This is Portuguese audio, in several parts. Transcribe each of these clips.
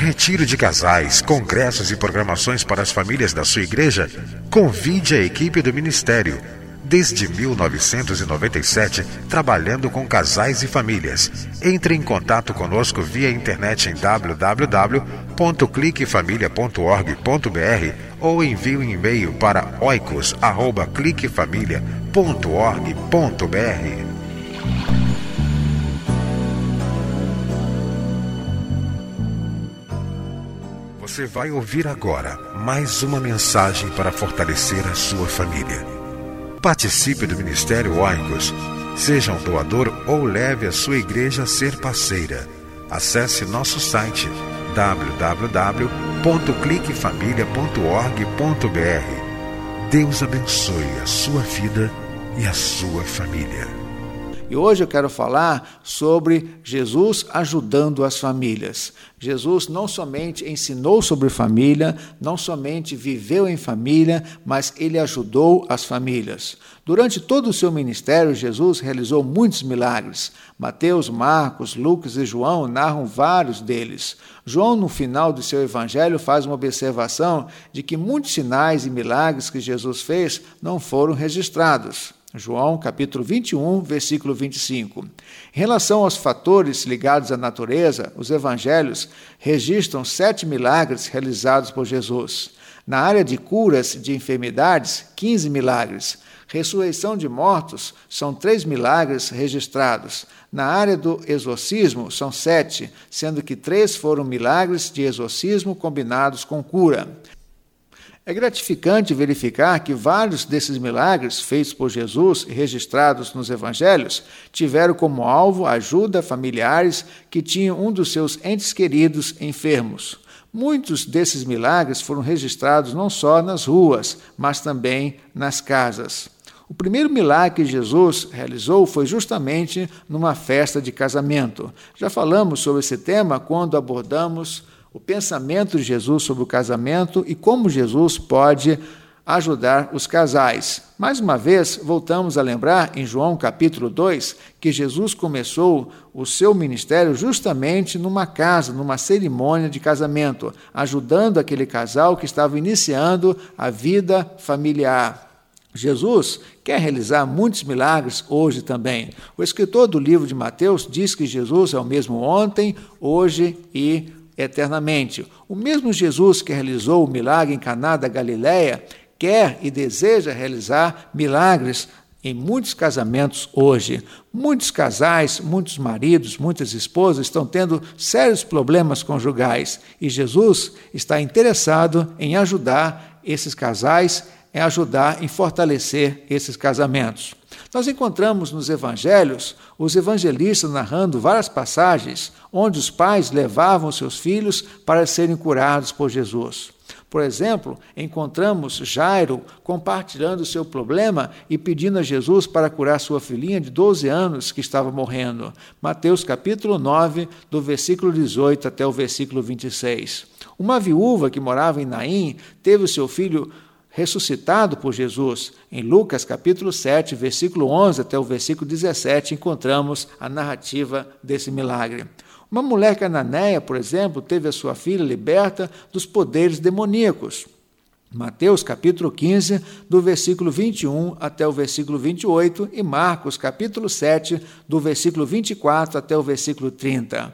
Retiro de casais, congressos e programações para as famílias da sua igreja? Convide a equipe do ministério. Desde 1997, trabalhando com casais e famílias. Entre em contato conosco via internet em www.cliquefamilia.org.br ou envie um e-mail para oicos@cliquefamilia.org.br. Você vai ouvir agora mais uma mensagem para fortalecer a sua família. Participe do Ministério Oicos. Seja um doador ou leve a sua igreja a ser parceira. Acesse nosso site www.cliquefamilia.org.br. Deus abençoe a sua vida e a sua família. E hoje eu quero falar sobre Jesus ajudando as famílias. Jesus não somente ensinou sobre família, não somente viveu em família, mas ele ajudou as famílias. Durante todo o seu ministério, Jesus realizou muitos milagres. Mateus, Marcos, Lucas e João narram vários deles. João, no final do seu evangelho, faz uma observação de que muitos sinais e milagres que Jesus fez não foram registrados. João capítulo 21, versículo 25. Em relação aos fatores ligados à natureza, os evangelhos registram sete milagres realizados por Jesus. Na área de curas de enfermidades, 15 milagres. Ressurreição de mortos, são três milagres registrados. Na área do exorcismo, são sete, sendo que três foram milagres de exorcismo combinados com cura. É gratificante verificar que vários desses milagres feitos por Jesus e registrados nos evangelhos tiveram como alvo ajuda familiares que tinham um dos seus entes queridos enfermos. Muitos desses milagres foram registrados não só nas ruas, mas também nas casas. O primeiro milagre que Jesus realizou foi justamente numa festa de casamento. Já falamos sobre esse tema quando abordamos o pensamento de Jesus sobre o casamento e como Jesus pode ajudar os casais. Mais uma vez, voltamos a lembrar em João capítulo 2 que Jesus começou o seu ministério justamente numa casa, numa cerimônia de casamento, ajudando aquele casal que estava iniciando a vida familiar. Jesus quer realizar muitos milagres hoje também. O escritor do livro de Mateus diz que Jesus é o mesmo ontem, hoje e eternamente. O mesmo Jesus que realizou o milagre em Caná da Galileia quer e deseja realizar milagres em muitos casamentos hoje. Muitos casais, muitos maridos, muitas esposas estão tendo sérios problemas conjugais e Jesus está interessado em ajudar esses casais, em ajudar em fortalecer esses casamentos. Nós encontramos nos evangelhos os evangelistas narrando várias passagens onde os pais levavam seus filhos para serem curados por Jesus. Por exemplo, encontramos Jairo compartilhando seu problema e pedindo a Jesus para curar sua filhinha de 12 anos que estava morrendo. Mateus capítulo 9, do versículo 18 até o versículo 26. Uma viúva que morava em Naim teve o seu filho ressuscitado por Jesus. Em Lucas capítulo 7, versículo 11 até o versículo 17, encontramos a narrativa desse milagre. Uma mulher cananeia, por exemplo, teve a sua filha liberta dos poderes demoníacos. Mateus capítulo 15, do versículo 21 até o versículo 28, e Marcos capítulo 7, do versículo 24 até o versículo 30.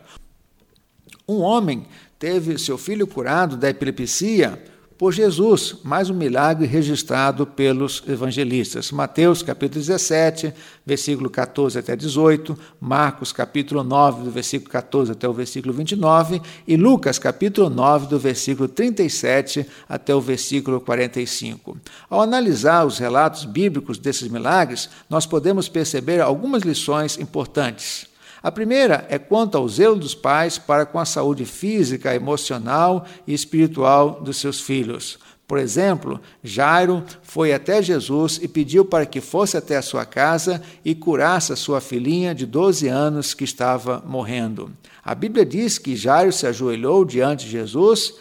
Um homem teve seu filho curado da epilepsia por Jesus, mais um milagre registrado pelos evangelistas. Mateus capítulo 17, versículo 14 até 18, Marcos capítulo 9, do versículo 14 até o versículo 29 e Lucas capítulo 9, do versículo 37 até o versículo 45. Ao analisar os relatos bíblicos desses milagres, nós podemos perceber algumas lições importantes. A primeira é quanto ao zelo dos pais para com a saúde física, emocional e espiritual dos seus filhos. Por exemplo, Jairo foi até Jesus e pediu para que fosse até a sua casa e curasse a sua filhinha de 12 anos que estava morrendo. A Bíblia diz que Jairo se ajoelhou diante de Jesus,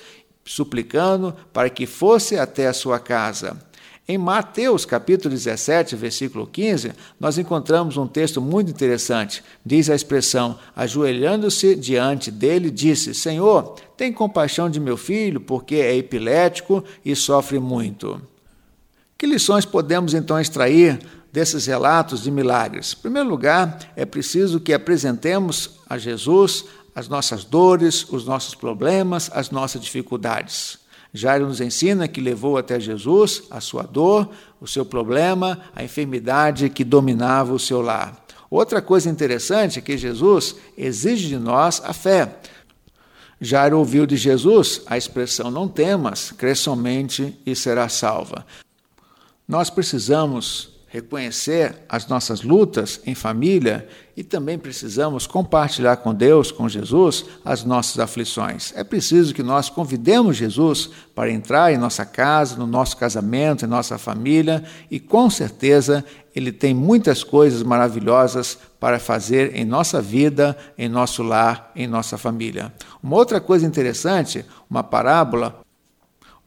suplicando para que fosse até a sua casa. Em Mateus capítulo 17, versículo 15, nós encontramos um texto muito interessante. Diz a expressão: ajoelhando-se diante dele, disse: Senhor, tem compaixão de meu filho, porque é epilético e sofre muito. Que lições podemos então extrair desses relatos de milagres? Em primeiro lugar, é preciso que apresentemos a Jesus as nossas dores, os nossos problemas, as nossas dificuldades. Jairo nos ensina que levou até Jesus a sua dor, o seu problema, a enfermidade que dominava o seu lar. Outra coisa interessante é que Jesus exige de nós a fé. Jairo ouviu de Jesus a expressão: Não temas, crê somente e será salva. Nós precisamos reconhecer as nossas lutas em família e também precisamos compartilhar com Deus, com Jesus, as nossas aflições. É preciso que nós convidemos Jesus para entrar em nossa casa, no nosso casamento, em nossa família e com certeza ele tem muitas coisas maravilhosas para fazer em nossa vida, em nosso lar, em nossa família. Uma outra coisa interessante, uma parábola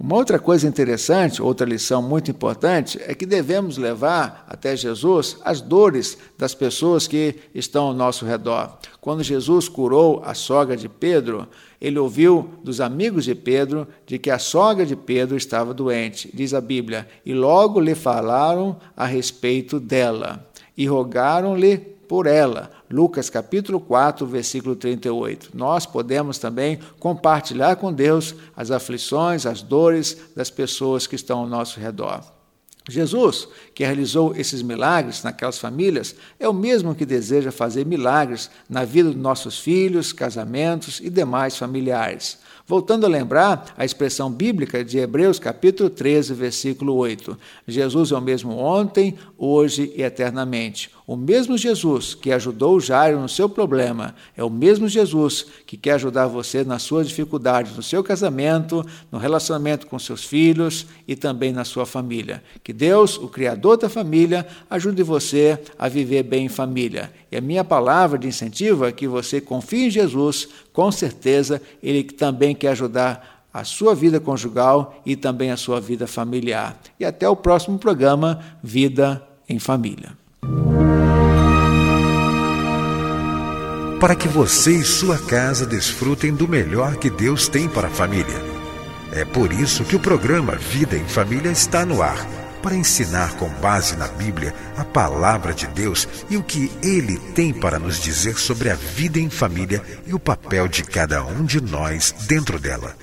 uma outra coisa interessante, outra lição muito importante, é que devemos levar até Jesus as dores das pessoas que estão ao nosso redor. Quando Jesus curou a sogra de Pedro, ele ouviu dos amigos de Pedro de que a sogra de Pedro estava doente, diz a Bíblia, e logo lhe falaram a respeito dela e rogaram-lhe por ela. Lucas capítulo 4, versículo 38. Nós podemos também compartilhar com Deus as aflições, as dores das pessoas que estão ao nosso redor. Jesus, que realizou esses milagres naquelas famílias, é o mesmo que deseja fazer milagres na vida dos nossos filhos, casamentos e demais familiares. Voltando a lembrar a expressão bíblica de Hebreus capítulo 13, versículo 8. Jesus é o mesmo ontem, hoje e eternamente. O mesmo Jesus que ajudou Jairo no seu problema é o mesmo Jesus que quer ajudar você nas suas dificuldades, no seu casamento, no relacionamento com seus filhos e também na sua família. Que Deus, o Criador da família, ajude você a viver bem em família. E a minha palavra de incentivo é que você confie em Jesus, com certeza Ele também quer ajudar a sua vida conjugal e também a sua vida familiar. E até o próximo programa Vida em Família. para que você e sua casa desfrutem do melhor que Deus tem para a família. É por isso que o programa Vida em Família está no ar para ensinar com base na Bíblia a palavra de Deus e o que ele tem para nos dizer sobre a vida em família e o papel de cada um de nós dentro dela.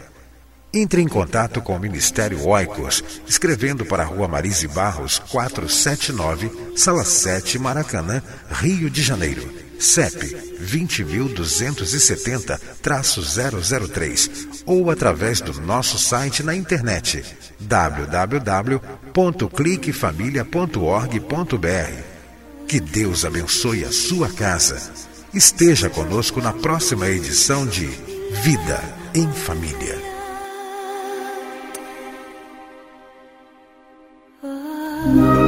Entre em contato com o Ministério Oicos, escrevendo para a Rua Marise Barros, 479, Sala 7, Maracanã, Rio de Janeiro CEP 20.270-003 ou através do nosso site na internet www.cliquefamilia.org.br. Que Deus abençoe a sua casa. Esteja conosco na próxima edição de Vida em Família. Oh.